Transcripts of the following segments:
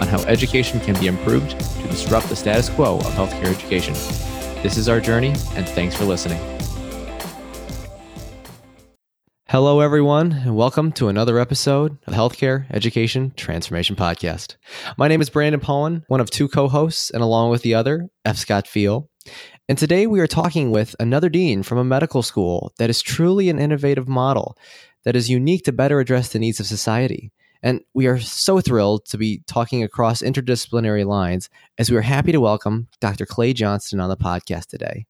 on how education can be improved to disrupt the status quo of healthcare education. This is our journey, and thanks for listening. Hello, everyone, and welcome to another episode of Healthcare Education Transformation Podcast. My name is Brandon Pulliam, one of two co hosts, and along with the other, F. Scott Feil. And today we are talking with another dean from a medical school that is truly an innovative model that is unique to better address the needs of society. And we are so thrilled to be talking across interdisciplinary lines as we are happy to welcome Dr. Clay Johnston on the podcast today.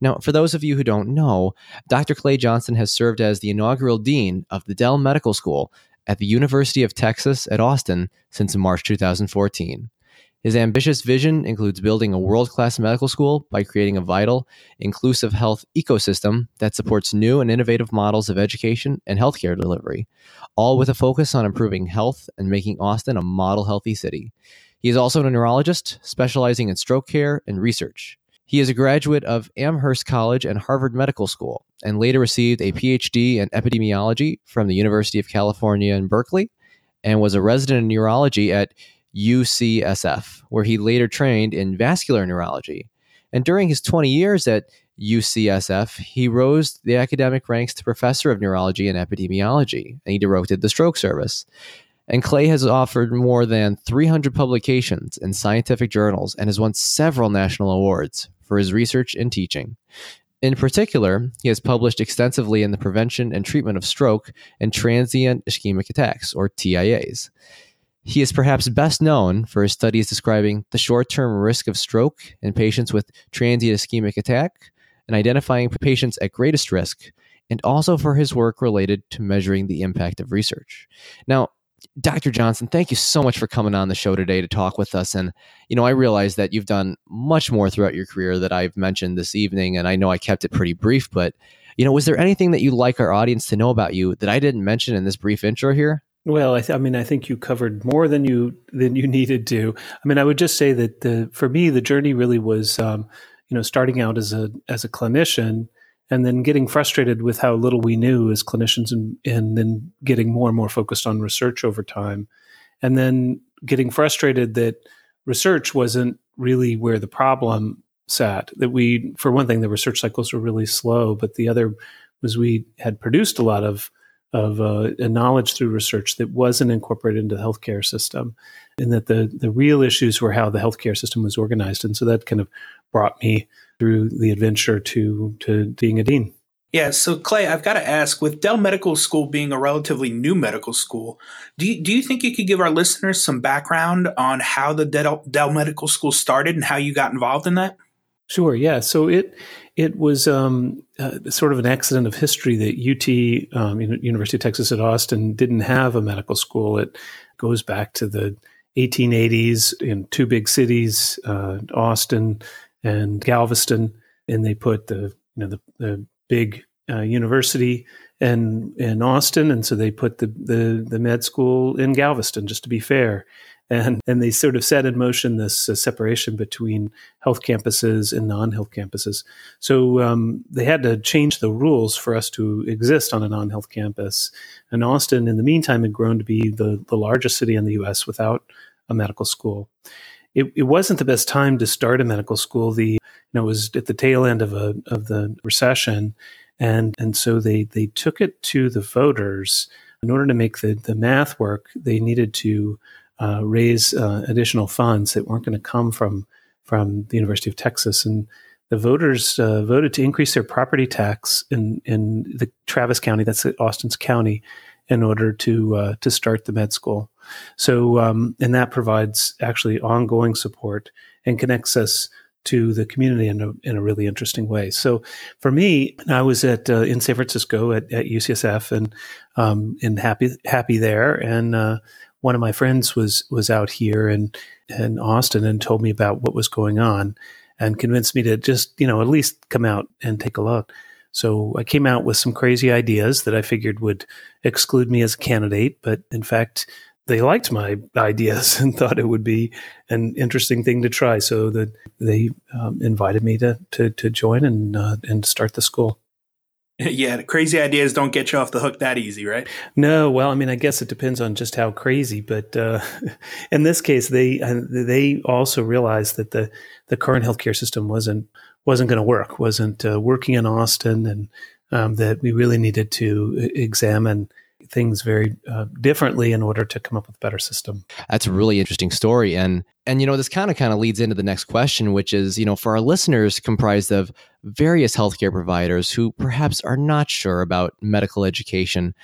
Now, for those of you who don't know, Dr. Clay Johnston has served as the inaugural dean of the Dell Medical School at the University of Texas at Austin since March 2014. His ambitious vision includes building a world class medical school by creating a vital, inclusive health ecosystem that supports new and innovative models of education and healthcare delivery, all with a focus on improving health and making Austin a model healthy city. He is also a neurologist specializing in stroke care and research. He is a graduate of Amherst College and Harvard Medical School, and later received a PhD in epidemiology from the University of California in Berkeley, and was a resident in neurology at UCSF, where he later trained in vascular neurology. And during his 20 years at UCSF, he rose the academic ranks to professor of neurology and epidemiology, and he directed the stroke service. And Clay has offered more than 300 publications in scientific journals and has won several national awards for his research and teaching. In particular, he has published extensively in the prevention and treatment of stroke and transient ischemic attacks, or TIAs. He is perhaps best known for his studies describing the short term risk of stroke in patients with transient ischemic attack and identifying patients at greatest risk, and also for his work related to measuring the impact of research. Now, Dr. Johnston, thank you so much for coming on the show today to talk with us. And, you know, I realize that you've done much more throughout your career that I've mentioned this evening. And I know I kept it pretty brief, but, you know, was there anything that you'd like our audience to know about you that I didn't mention in this brief intro here? Well, I, th- I, mean, I think you covered more than you than you needed to. I mean, I would just say that the for me, the journey really was, um, you know, starting out as a as a clinician and then getting frustrated with how little we knew as clinicians and, and then getting more and more focused on research over time and then getting frustrated that research wasn't really where the problem sat that we for one thing the research cycles were really slow but the other was we had produced a lot of of uh, knowledge through research that wasn't incorporated into the healthcare system and that the the real issues were how the healthcare system was organized and so that kind of brought me through the adventure to to being a dean. Yeah, so Clay, I've got to ask, with Dell Medical School being a relatively new medical school, do you, do you think you could give our listeners some background on how the Dell, Dell Medical School started and how you got involved in that? Sure. Yeah. So it it was um, uh, sort of an accident of history that UT, um, University of Texas at Austin, didn't have a medical school. It goes back to the 1880s in two big cities, uh, Austin and Galveston, and they put the you know the, the big uh, university in in Austin, and so they put the, the the med school in Galveston, just to be fair. And, and they sort of set in motion this uh, separation between health campuses and non-health campuses. So um, they had to change the rules for us to exist on a non-health campus. And Austin, in the meantime, had grown to be the, the largest city in the U.S. without a medical school it, it wasn't the best time to start a medical school. The you know, it was at the tail end of a of the recession, and and so they they took it to the voters in order to make the the math work. They needed to uh, raise uh, additional funds that weren't going to come from from the University of Texas, and the voters uh, voted to increase their property tax in in the Travis County, that's Austin's county, in order to uh, to start the med school. So, um, and that provides actually ongoing support and connects us to the community in a, in a really interesting way. So for me, I was at uh, in San Francisco at, at UCSF and um, and happy happy there. And uh, one of my friends was was out here and in Austin and told me about what was going on and convinced me to just, you know, at least come out and take a look. So I came out with some crazy ideas that I figured would exclude me as a candidate, but in fact, they liked my ideas and thought it would be an interesting thing to try. So that they um, invited me to to, to join and uh, and start the school. Yeah, crazy ideas don't get you off the hook that easy, right? No, well, I mean, I guess it depends on just how crazy. But uh, in this case, they uh, they also realized that the the current healthcare system wasn't wasn't going to work, wasn't uh, working in Austin, and um, that we really needed to examine things very uh, differently in order to come up with a better system. That's a really interesting story, and and you know this kind of kind of leads into the next question, which is you know for our listeners comprised of various healthcare providers who perhaps are not sure about medical education.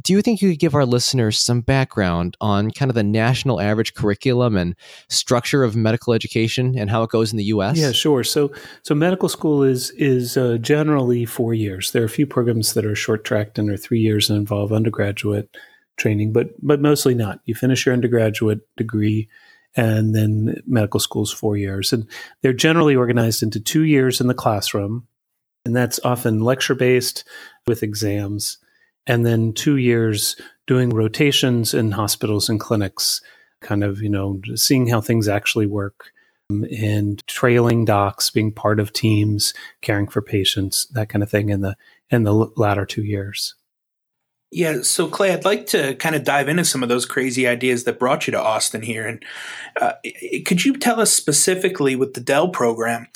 Do you think you could give our listeners some background on kind of the national average curriculum and structure of medical education and how it goes in the U.S.? Yeah, sure. So, so medical school is is uh, generally four years. There are a few programs that are short tracked and are three years and involve undergraduate training, but but mostly not. You finish your undergraduate degree, and then medical school is four years, and they're generally organized into two years in the classroom, and that's often lecture based with exams and then two years doing rotations in hospitals and clinics, kind of, you know, seeing how things actually work um, and trailing docs, being part of teams, caring for patients, that kind of thing in the in the latter two years. Yeah, so Clay, I'd like to kind of dive into some of those crazy ideas that brought you to Austin here, and uh, could you tell us specifically with the Dell program,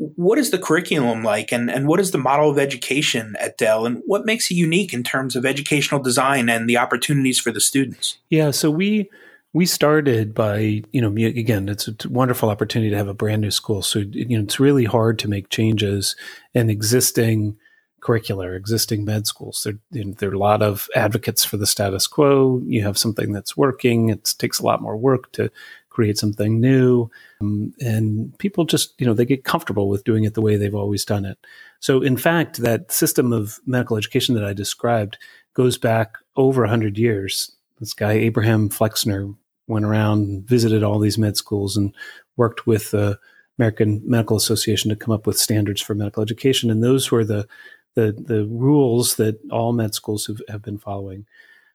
what is the curriculum like and, and what is the model of education at Dell and what makes it unique in terms of educational design and the opportunities for the students? Yeah, so we we started by you know again it's a wonderful opportunity to have a brand new school so you know it's really hard to make changes in existing curricular existing med schools. There, you know, there are a lot of advocates for the status quo. You have something that's working. It takes a lot more work to create something new. Um, and people just, you know, they get comfortable with doing it the way they've always done it. So, in fact, that system of medical education that I described goes back over 100 years. This guy, Abraham Flexner, went around visited all these med schools and worked with the American Medical Association to come up with standards for medical education. And those were the the, the rules that all med schools have, have been following.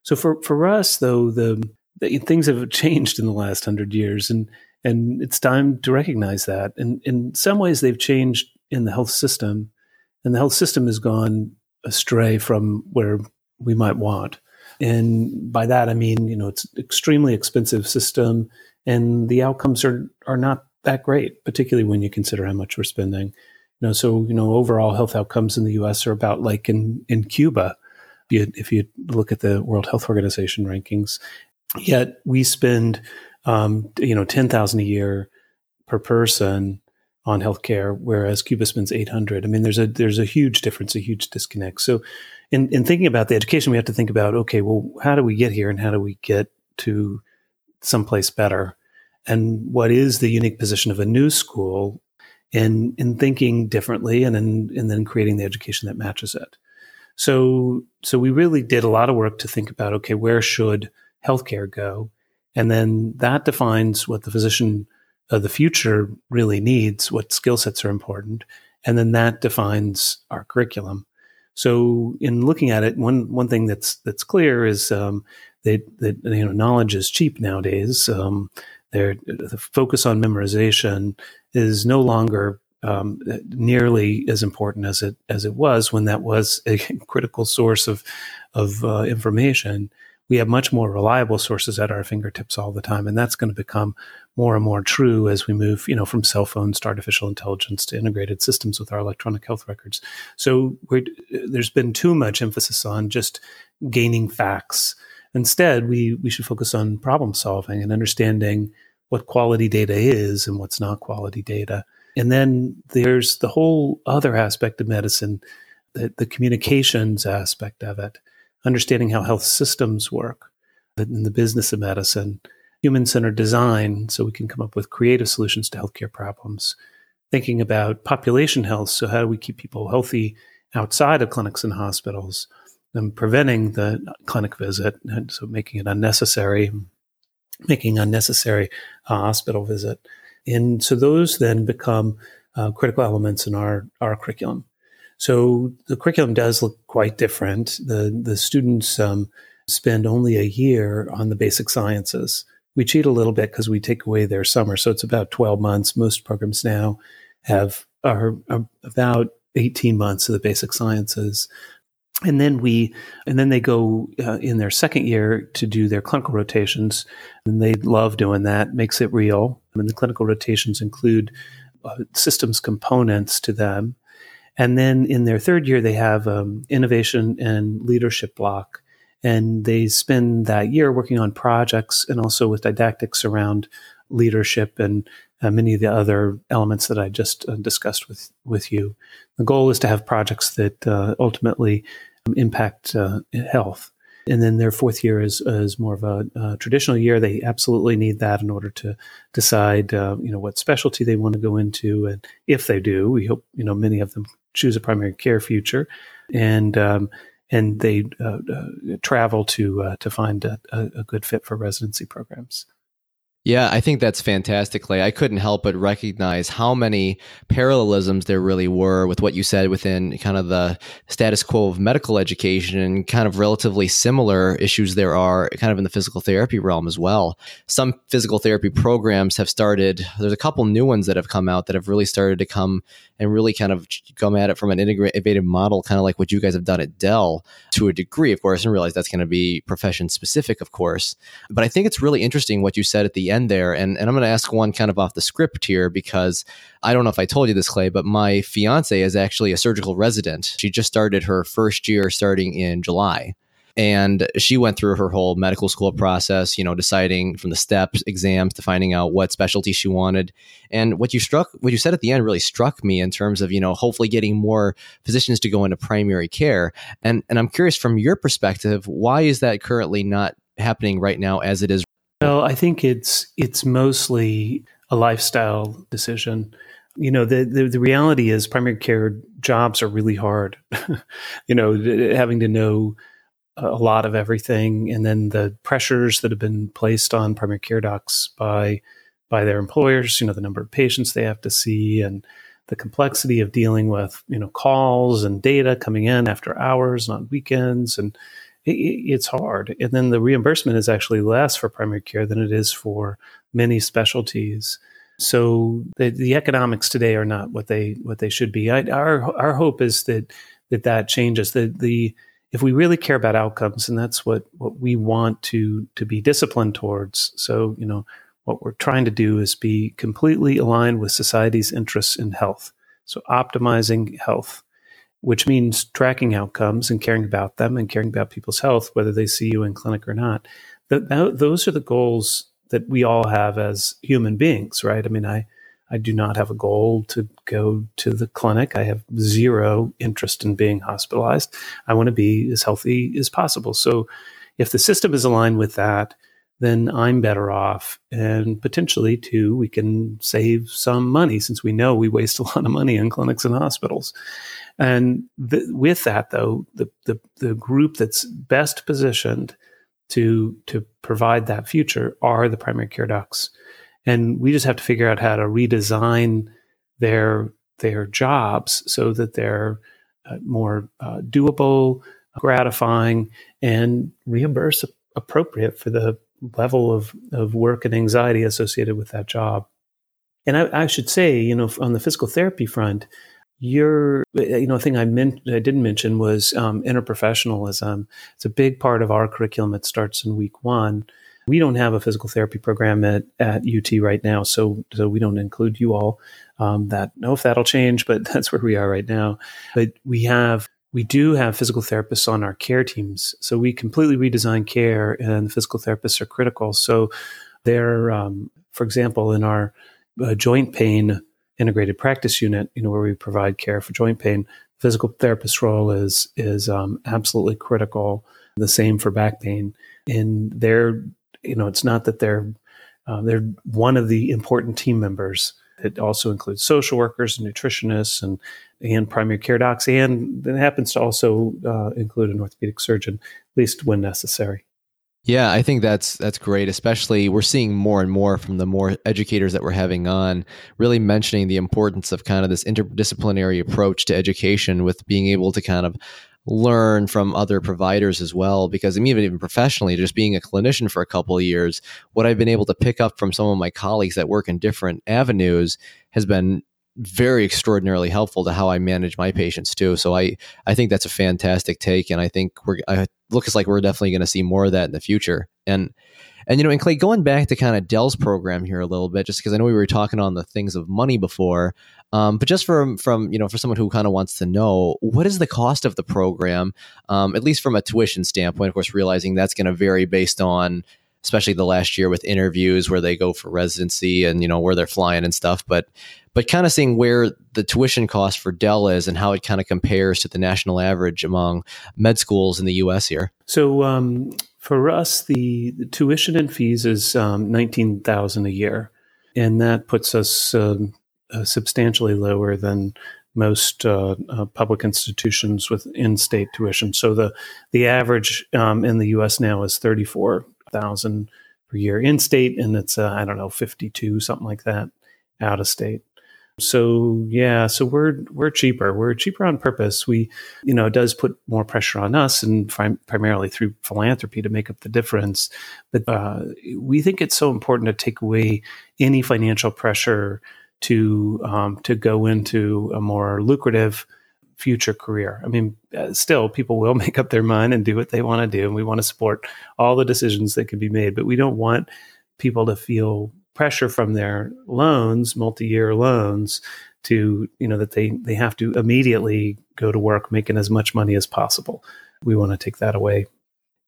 So for, for us, though, the things have changed in the last hundred years, and and it's time to recognize that. And in some ways, they've changed in the health system, and the health system has gone astray from where we might want. And by that, I mean you know it's extremely expensive system, and the outcomes are are not that great, particularly when you consider how much we're spending. You know, so you know overall health outcomes in the U.S. are about like in in Cuba. If you look at the World Health Organization rankings, Yet we spend, um, you know, ten thousand a year per person on healthcare, whereas Cuba spends eight hundred. I mean, there's a there's a huge difference, a huge disconnect. So, in in thinking about the education, we have to think about okay, well, how do we get here, and how do we get to someplace better? And what is the unique position of a new school in in thinking differently, and in, and then creating the education that matches it? So, so we really did a lot of work to think about okay, where should healthcare go? And then that defines what the physician of the future really needs, what skill sets are important. And then that defines our curriculum. So in looking at it, one, one thing that's, that's clear is, um, that, that, you know, knowledge is cheap nowadays. Um, the focus on memorization is no longer um, nearly as important as it as it was when that was a critical source of of uh, information we have much more reliable sources at our fingertips all the time. And that's going to become more and more true as we move, you know, from cell phones to artificial intelligence to integrated systems with our electronic health records. So there's been too much emphasis on just gaining facts. Instead, we, we should focus on problem solving and understanding what quality data is and what's not quality data. And then there's the whole other aspect of medicine, the, the communications aspect of it understanding how health systems work in the business of medicine, human centered design, so we can come up with creative solutions to healthcare problems, thinking about population health, so how do we keep people healthy outside of clinics and hospitals, and preventing the clinic visit, and so making it unnecessary, making unnecessary uh, hospital visit. And so those then become uh, critical elements in our, our curriculum. So the curriculum does look quite different. The, the students um, spend only a year on the basic sciences. We cheat a little bit because we take away their summer. So it's about 12 months. Most programs now have are, are about 18 months of the basic sciences and then we and then they go uh, in their second year to do their clinical rotations and they love doing that makes it real I mean, the clinical rotations include uh, systems components to them and then in their third year they have um, innovation and leadership block and they spend that year working on projects and also with didactics around leadership and uh, many of the other elements that I just uh, discussed with with you. The goal is to have projects that uh, ultimately um, impact uh, health. And then their fourth year is, is more of a, a, traditional year. They absolutely need that in order to decide, uh, you know, what specialty they want to go into, and if they do, we hope you know many of them choose a primary care future, and um, and they uh, travel to to find a, a good fit for residency programs. Yeah, I think that's fantastic, Clay. I couldn't help but recognize how many parallelisms there really were with what you said within kind of the status quo of medical education and kind of relatively similar issues there are kind of in the physical therapy realm as well. Some physical therapy programs have started, there's a couple new ones that have come out that have really started to come and really kind of come at it from an innovative model, kind of like what you guys have done at Dell to a degree, of course, and realize that's going to be profession specific, of course. But I think it's really interesting what you said at the end there. And, and I'm going to ask one kind of off the script here because I don't know if I told you this, Clay, but my fiance is actually a surgical resident. She just started her first year starting in July. And she went through her whole medical school process, you know, deciding from the steps, exams to finding out what specialty she wanted. And what you struck, what you said at the end really struck me in terms of, you know, hopefully getting more physicians to go into primary care. And, and I'm curious from your perspective, why is that currently not happening right now as it is? Well, I think it's, it's mostly a lifestyle decision you know the, the, the reality is primary care jobs are really hard you know having to know a lot of everything, and then the pressures that have been placed on primary care docs by by their employers. You know, the number of patients they have to see, and the complexity of dealing with you know calls and data coming in after hours and on weekends, and it, it's hard. And then the reimbursement is actually less for primary care than it is for many specialties. So the, the economics today are not what they what they should be. I, our our hope is that that that changes. The the if we really care about outcomes, and that's what what we want to to be disciplined towards. So you know what we're trying to do is be completely aligned with society's interests in health. So optimizing health, which means tracking outcomes and caring about them and caring about people's health, whether they see you in clinic or not. Those are the goals that we all have as human beings, right? I mean, I I do not have a goal to go to the clinic. I have zero interest in being hospitalized. I want to be as healthy as possible. So, if the system is aligned with that, then I'm better off. And potentially, too, we can save some money since we know we waste a lot of money in clinics and hospitals. And the, with that, though, the, the, the group that's best positioned to, to provide that future are the primary care docs and we just have to figure out how to redesign their their jobs so that they're uh, more uh, doable, gratifying, and reimburse appropriate for the level of, of work and anxiety associated with that job. And I, I should say, you know, on the physical therapy front, you're, you know, thing I meant I didn't mention was um, interprofessionalism. It's a big part of our curriculum. It starts in week one. We don't have a physical therapy program at, at UT right now, so so we don't include you all. Um, that know if that'll change, but that's where we are right now. But we have we do have physical therapists on our care teams, so we completely redesign care, and physical therapists are critical. So they're, um, for example, in our uh, joint pain integrated practice unit, you know, where we provide care for joint pain, physical therapist role is is um, absolutely critical. The same for back pain, and they're you know, it's not that they're uh, they're one of the important team members. It also includes social workers and nutritionists and and primary care docs, and it happens to also uh, include an orthopedic surgeon, at least when necessary. Yeah, I think that's that's great. Especially we're seeing more and more from the more educators that we're having on, really mentioning the importance of kind of this interdisciplinary approach to education with being able to kind of learn from other providers as well because I mean, even even professionally just being a clinician for a couple of years what I've been able to pick up from some of my colleagues that work in different avenues has been very extraordinarily helpful to how I manage my patients too. So I I think that's a fantastic take, and I think we're I looks like we're definitely going to see more of that in the future. And and you know, and Clay, going back to kind of Dell's program here a little bit, just because I know we were talking on the things of money before, um, but just from from you know for someone who kind of wants to know what is the cost of the program, um, at least from a tuition standpoint. Of course, realizing that's going to vary based on especially the last year with interviews where they go for residency and you know where they're flying and stuff but but kind of seeing where the tuition cost for Dell is and how it kind of compares to the national average among med schools in the US here. So um, for us the, the, tuition and fees is um, 19,000 a year and that puts us um, uh, substantially lower than most uh, uh, public institutions with in-state tuition. So the the average um, in the U.S. now is thirty four thousand per year in state, and it's uh, I don't know fifty two something like that out of state. So yeah, so we're we're cheaper. We're cheaper on purpose. We, you know, does put more pressure on us, and prim- primarily through philanthropy to make up the difference. But uh, we think it's so important to take away any financial pressure to um, to go into a more lucrative future career. I mean, uh, still, people will make up their mind and do what they want to do, and we want to support all the decisions that can be made. But we don't want people to feel pressure from their loans, multi-year loans, to you know that they they have to immediately go to work making as much money as possible. We want to take that away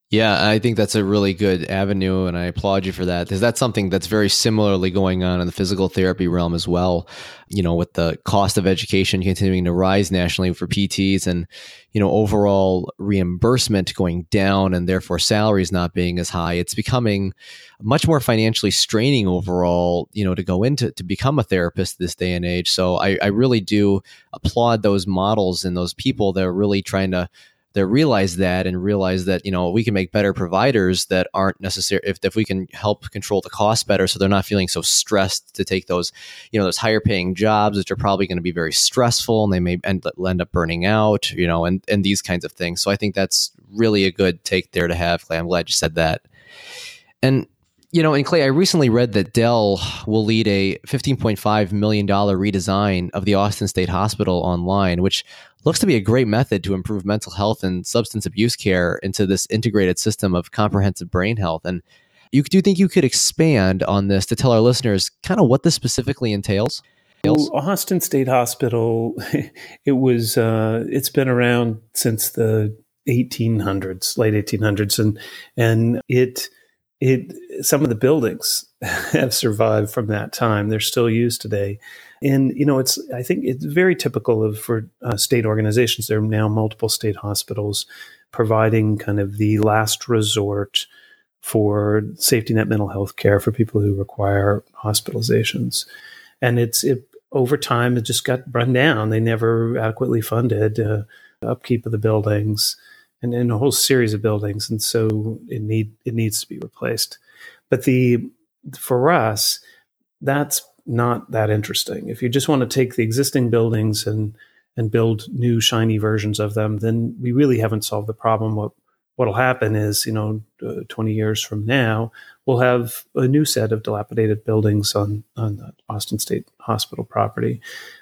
yeah, I think that's a really good avenue, and I applaud you for that. Is that something that's very similarly going on in the physical therapy realm as well. You know, with the cost of education continuing to rise nationally for PTs, and you know, overall reimbursement going down, and therefore salaries not being as high, it's becoming much more financially straining overall. You know, to go into to become a therapist this day and age. So I, I really do applaud those models and those people that are really trying to that realize that and realize that you know we can make better providers that aren't necessary if, if we can help control the cost better so they're not feeling so stressed to take those you know those higher paying jobs which are probably going to be very stressful and they may end, end up burning out you know and and these kinds of things. So i think that's really a good take there to have i'm glad you said that. And you know, and Clay, I recently read that Dell will lead a $15.5 million redesign of the Austin State Hospital online, which looks to be a great method to improve mental health and substance abuse care into this integrated system of comprehensive brain health. And you do you think you could expand on this to tell our listeners kind of what this specifically entails? Well, Austin State Hospital, it was uh, it's been around since the 1800s, late 1800s, and and it it some of the buildings have survived from that time. They're still used today. And you know, it's I think it's very typical of for uh, state organizations. There are now multiple state hospitals providing kind of the last resort for safety net mental health care for people who require hospitalizations. And it's it over time it just got run down. They never adequately funded uh, upkeep of the buildings and, and a whole series of buildings, and so it need it needs to be replaced. But the for us, that's not that interesting. If you just want to take the existing buildings and and build new shiny versions of them, then we really haven't solved the problem. What what'll happen is, you know, uh, 20 years from now, we'll have a new set of dilapidated buildings on on the Austin State Hospital property.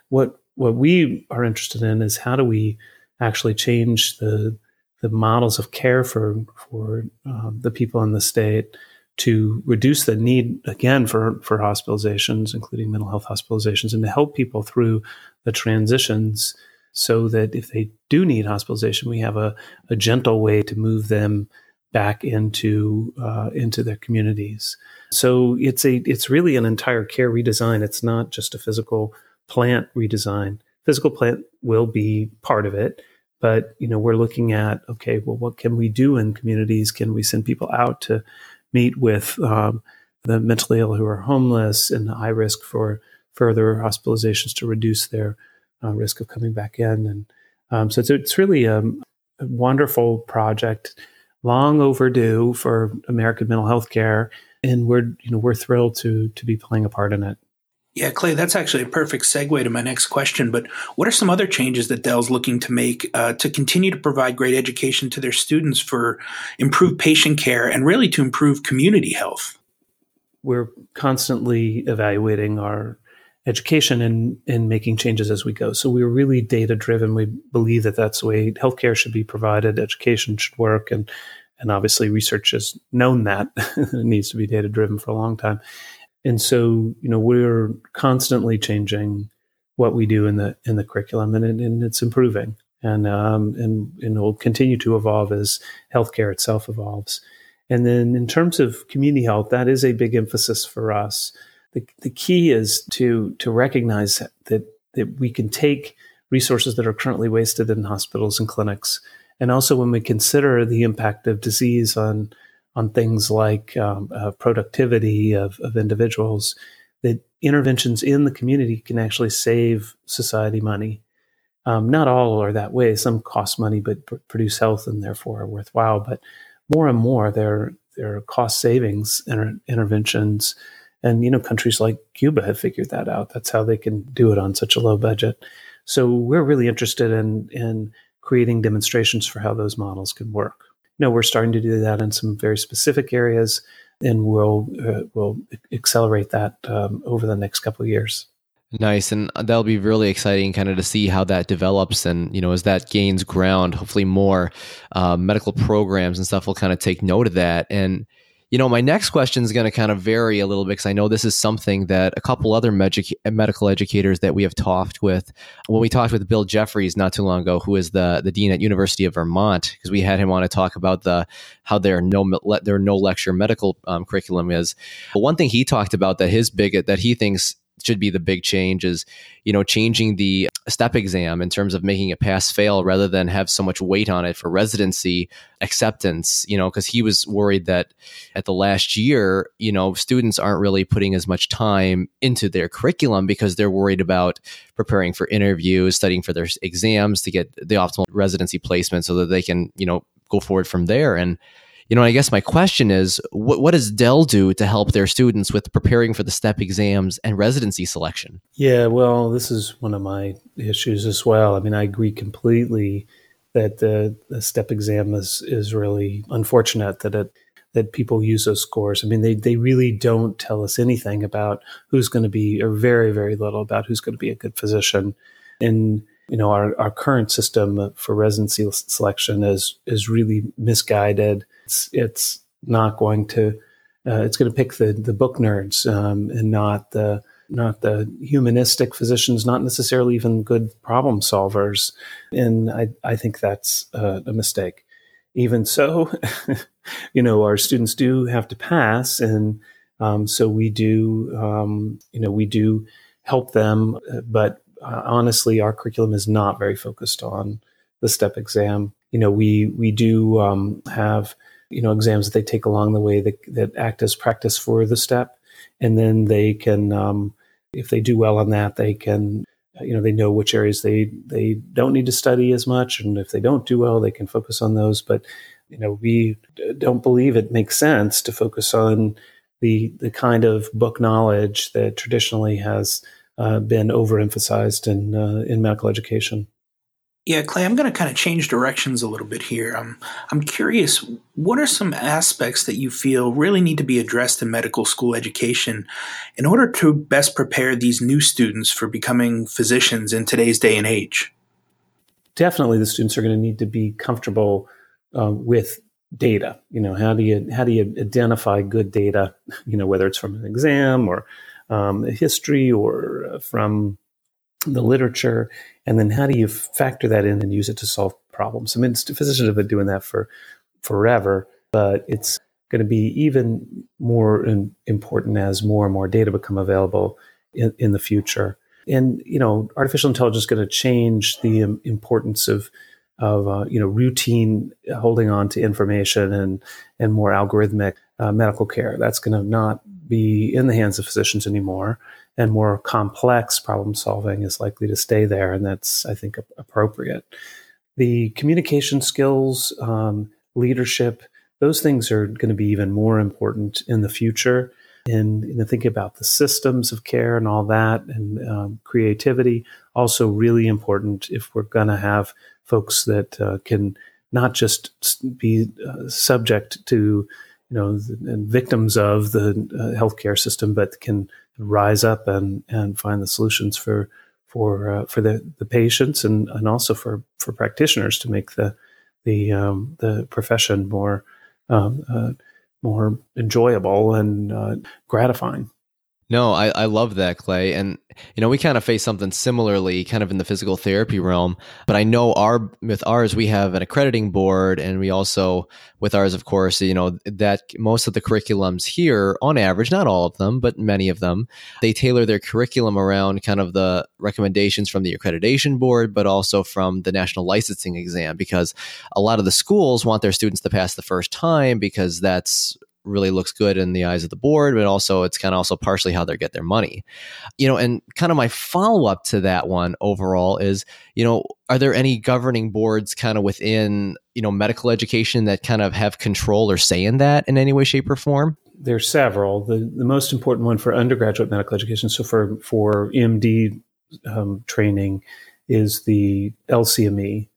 What what we are interested in is how do we actually change the the models of care for for um, the people in the state to reduce the need again for for hospitalizations, including mental health hospitalizations, and to help people through the transitions, so that if they do need hospitalization, we have a, a gentle way to move them back into uh, into their communities. So it's a it's really an entire care redesign. It's not just a physical plant redesign. Physical plant will be part of it, but you know we're looking at okay, well, what can we do in communities? Can we send people out to meet with um, the mentally ill who are homeless and high risk for further hospitalizations to reduce their uh, risk of coming back in. And um, so it's, it's really a, a, wonderful project. long overdue for American mental health care, and we're you know we're thrilled to to be playing a part in it. Yeah, Clay, that's actually a perfect segue to my next question. But what are some other changes that Dell's looking to make uh, to continue to provide great education to their students for improved patient care and really to improve community health? We're constantly evaluating our education and, and making changes as we go. So we're really data driven. We believe that that's the way healthcare should be provided, education should work, and and obviously research has known that it needs to be data driven for a long time. And so you know we're constantly changing what we do in the in the curriculum, and, and it's improving, and um, and and will continue to evolve as healthcare itself evolves. And then in terms of community health, that is a big emphasis for us. The, the key is to to recognize that that we can take resources that are currently wasted in hospitals and clinics, and also when we consider the impact of disease on on things like um, uh, productivity of, of individuals, that interventions in the community can actually save society money. Um, not all are that way. Some cost money but pr- produce health and therefore are worthwhile. But more and more, there are cost savings inter- interventions and you know, countries like Cuba have figured that out. That's how they can do it on such a low budget. So we're really interested in in creating demonstrations for how those models can work. Know, we're starting to do that in some very specific areas, and we'll uh, we'll accelerate that um, over the next couple of years. Nice, and that'll be really exciting, kind of to see how that develops, and you know, as that gains ground, hopefully more uh, medical programs and stuff will kind of take note of that. And you know, my next question is going to kind of vary a little bit because I know this is something that a couple other medical educators that we have talked with, when we talked with Bill Jeffries not too long ago, who is the the dean at University of Vermont, because we had him on to talk about the how their no their no lecture medical um, curriculum is. But one thing he talked about that his big that he thinks should be the big change is you know changing the step exam in terms of making it pass fail rather than have so much weight on it for residency acceptance you know because he was worried that at the last year you know students aren't really putting as much time into their curriculum because they're worried about preparing for interviews studying for their exams to get the optimal residency placement so that they can you know go forward from there. And you know, I guess my question is, what, what does Dell do to help their students with preparing for the STEP exams and residency selection? Yeah, well, this is one of my issues as well. I mean, I agree completely that the, the STEP exam is is really unfortunate that it that people use those scores. I mean, they they really don't tell us anything about who's going to be, or very very little about who's going to be a good physician. And you know, our, our current system for residency selection is is really misguided it's, it's not going to uh, it's going to pick the the book nerds um, and not the not the humanistic physicians, not necessarily even good problem solvers. And I, I think that's uh, a mistake. Even so, you know, our students do have to pass. And um, so we do, um, you know, we do help them. But uh, honestly, our curriculum is not very focused on the STEP exam. You know, we, we do um, have you know exams that they take along the way that, that act as practice for the step. And then they can um, if they do well on that they can you know they know which areas they they don't need to study as much. And if they don't do well they can focus on those. But you know we don't believe it makes sense to focus on the the kind of book knowledge that traditionally has uh, been overemphasized in uh, in medical education yeah, Clay, I'm going to kind of change directions a little bit here. Um, I'm curious, what are some aspects that you feel really need to be addressed in medical school education in order to best prepare these new students for becoming physicians in today's day and age? Definitely, the students are going to need to be comfortable uh, with data. You know, how do you how do you identify good data? You know, whether it's from an exam or um, history or uh, from the literature, and then how do you factor that in and use it to solve problems? I mean, physicians have been doing that for forever, but it's going to be even more important as more and more data become available in, in the future. And you know, artificial intelligence is going to change the importance of of uh, you know routine holding on to information and and more algorithmic uh, medical care. That's going to not be in the hands of physicians anymore and more complex problem solving is likely to stay there, and that's I think appropriate. The communication skills, um, leadership, those things are going to be even more important in the future. And you know, thinking about the systems of care and all that, and um, creativity, also really important if we're going to have folks that uh, can not just be uh, subject to, know, and victims of the uh, healthcare system, but can rise up and and find the solutions for for uh, for the, the patients and, and also for, for practitioners to make the the um, the profession more um, uh, more enjoyable and uh, gratifying. No, I, I love that, Clay. And, you know, we kind of face something similarly kind of in the physical therapy realm. But I know our with ours, we have an accrediting board and we also with ours, of course, you know, that most of the curriculums here, on average, not all of them, but many of them, they tailor their curriculum around kind of the recommendations from the accreditation board, but also from the national licensing exam, because a lot of the schools want their students to pass the first time because that's really looks good in the eyes of the board, but also it's kind of also partially how they get their money. You know, and kind of my follow up to that one overall is, you know, are there any governing boards kind of within, you know, medical education that kind of have control or say in that in any way, shape, or form? There's several. The the most important one for undergraduate medical education, so for for MD um, training, is the LCME,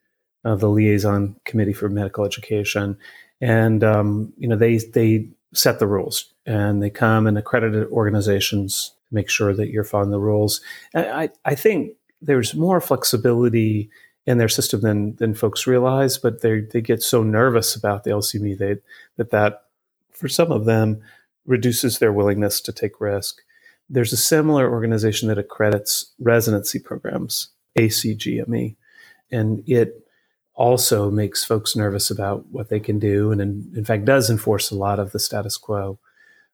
uh, the Liaison Committee for Medical Education, and um, you know they they set the rules and they come and accredited organizations make sure that you're following the rules. I, I think there's more flexibility in their system than than folks realize, but they they get so nervous about the LCME they, that that for some of them reduces their willingness to take risk. There's a similar organization that accredits residency programs, ACGME, and it also makes folks nervous about what they can do, and in, in fact does enforce a lot of the status quo.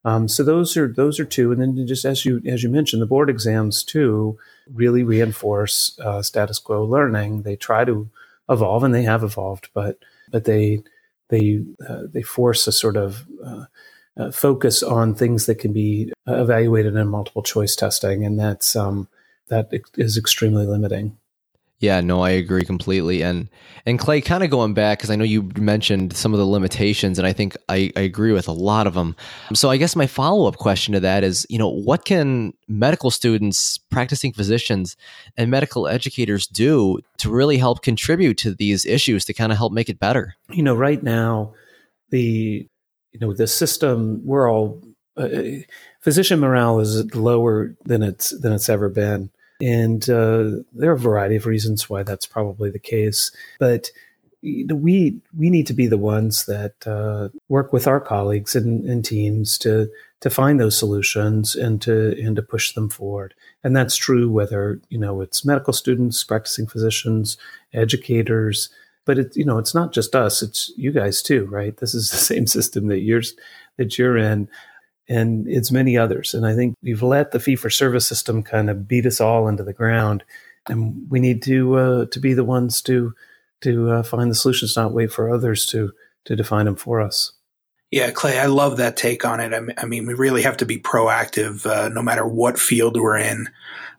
Um, so those are those are two, and then just as you as you mentioned, the board exams too really reinforce uh, status quo learning. They try to evolve, and they have evolved, but but they they uh, they force a sort of uh, uh focus on things that can be evaluated in multiple choice testing, and that's um, that is extremely limiting. Yeah, no, I agree completely. And and Clay, kind of going back because I know you mentioned some of the limitations, and I think I, I agree with a lot of them. So I guess my follow up question to that is, you know, what can medical students, practicing physicians, and medical educators do to really help contribute to these issues to kind of help make it better? You know, right now, the you know the system we're all uh, physician morale is lower than it's than it's ever been and uh, there are a variety of reasons why that's probably the case. But we we need to be the ones that uh, work with our colleagues and, and, teams to to find those solutions and to and to push them forward. And that's true whether you know it's medical students, practicing physicians, educators. But it you know it's not just us; it's you guys too, right? This is the same system that you're that you're in and it's many others. And I think we've let the fee for service system kind of beat us all into the ground, and we need to uh, to be the ones to to uh, find the solutions, not wait for others to to define them for us. Yeah, Clay, I love that take on it. I mean, we really have to be proactive, uh, no matter what field we're in.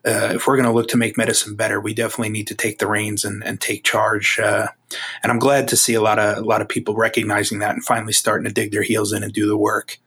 Uh, if we're going to look to make medicine better, we definitely need to take the reins and, and take charge. Uh, and I'm glad to see a lot of a lot of people recognizing that and finally starting to dig their heels in and do the work.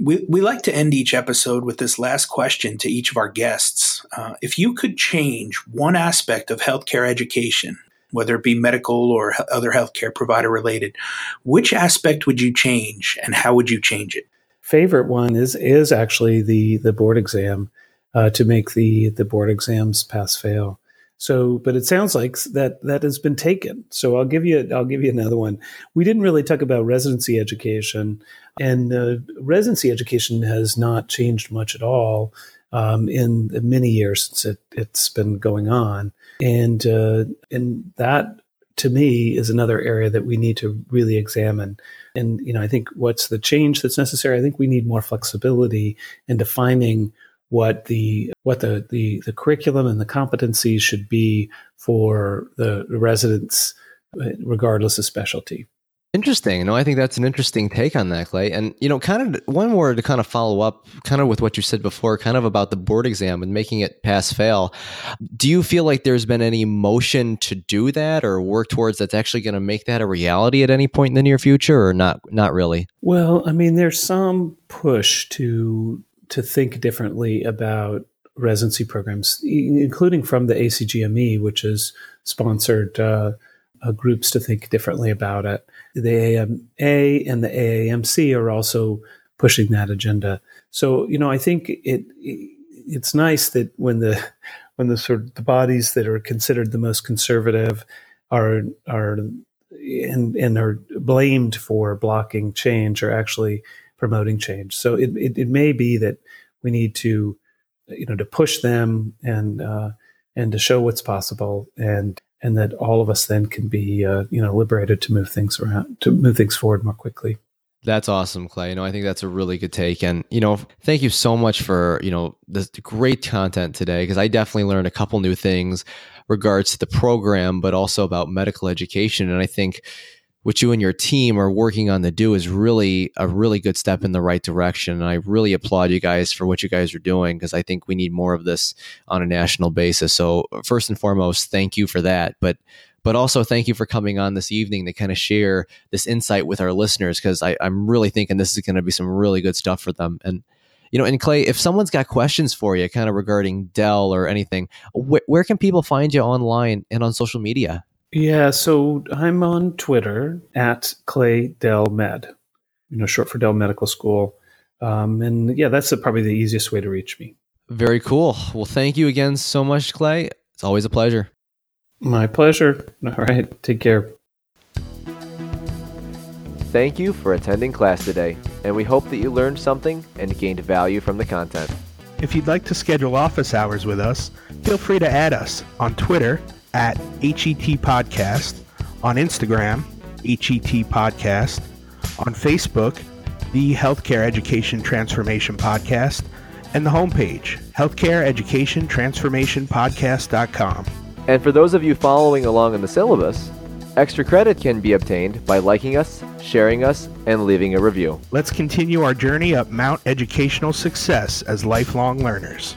We, we like to end each episode with this last question to each of our guests. Uh, if you could change one aspect of healthcare education, whether it be medical or other healthcare provider related, which aspect would you change and how would you change it? Favorite one is is actually the the board exam uh, to make the the board exams pass fail. So, but it sounds like that that has been taken. So I'll give you I'll give you another one. We didn't really talk about residency education, and uh, residency education has not changed much at all um, in many years since it, it's been going on, and uh, and that to me is another area that we need to really examine. And you know, I think what's the change that's necessary? I think we need more flexibility in defining what the what the, the the curriculum and the competencies should be for the residents uh, regardless of specialty Interesting. No, I think that's an interesting take on that, Clay. And, you know, kind of one more to kind of follow up, kind of with what you said before, kind of about the board exam and making it pass fail. Do you feel like there's been any motion to do that or work towards that's actually going to make that a reality at any point in the near future or not, not really? Well, I mean, there's some push to, to think differently about residency programs, including from the ACGME, which has sponsored uh, uh, groups to think differently about it the AMA and the AAMC are also pushing that agenda. So you know, I think it, it it's nice that when the when the sort of the bodies that are considered the most conservative are are and and are blamed for blocking change are actually promoting change. So it, it, it may be that we need to you know to push them and uh, and to show what's possible and and that all of us then can be uh, you know liberated to move things around to move things forward more quickly. That's awesome clay. You know i think that's a really good take. And you know thank you so much for you know this great content today because i definitely learned a couple new things regards to the program but also about medical education. And i think what you and your team are working on to do is really a really good step in the right direction. And I really applaud you guys for what you guys are doing because I think we need more of this on a national basis. So uh, first and foremost, thank you for that. But but also thank you for coming on this evening to kind of share this insight with our listeners because I'm really thinking this is going to be some really good stuff for them. And you know, and Clay, if someone's got questions for you, kind of regarding Dell or anything, wh- where can people find you online and on social media? Yeah, so I'm on Twitter at Clay Dell Med, you know, short for Dell Medical School. Um, and yeah, that's probably the easiest way to reach me. Very cool. Well, thank you again so much, Clay. It's always a pleasure. My pleasure. All right. Take care. Thank you for attending class today, and we hope that you learned something and gained value from the content. If you'd like to schedule office hours with us, feel free to add us on Twitter at HET Podcast, on Instagram, HET Podcast, on Facebook, the Healthcare Education Transformation Podcast, and the homepage, Healthcare Education Transformation Podcast.com. And for those of you following along in the syllabus, extra credit can be obtained by liking us, sharing us, and leaving a review. Let's continue our journey up Mount Educational Success as lifelong learners.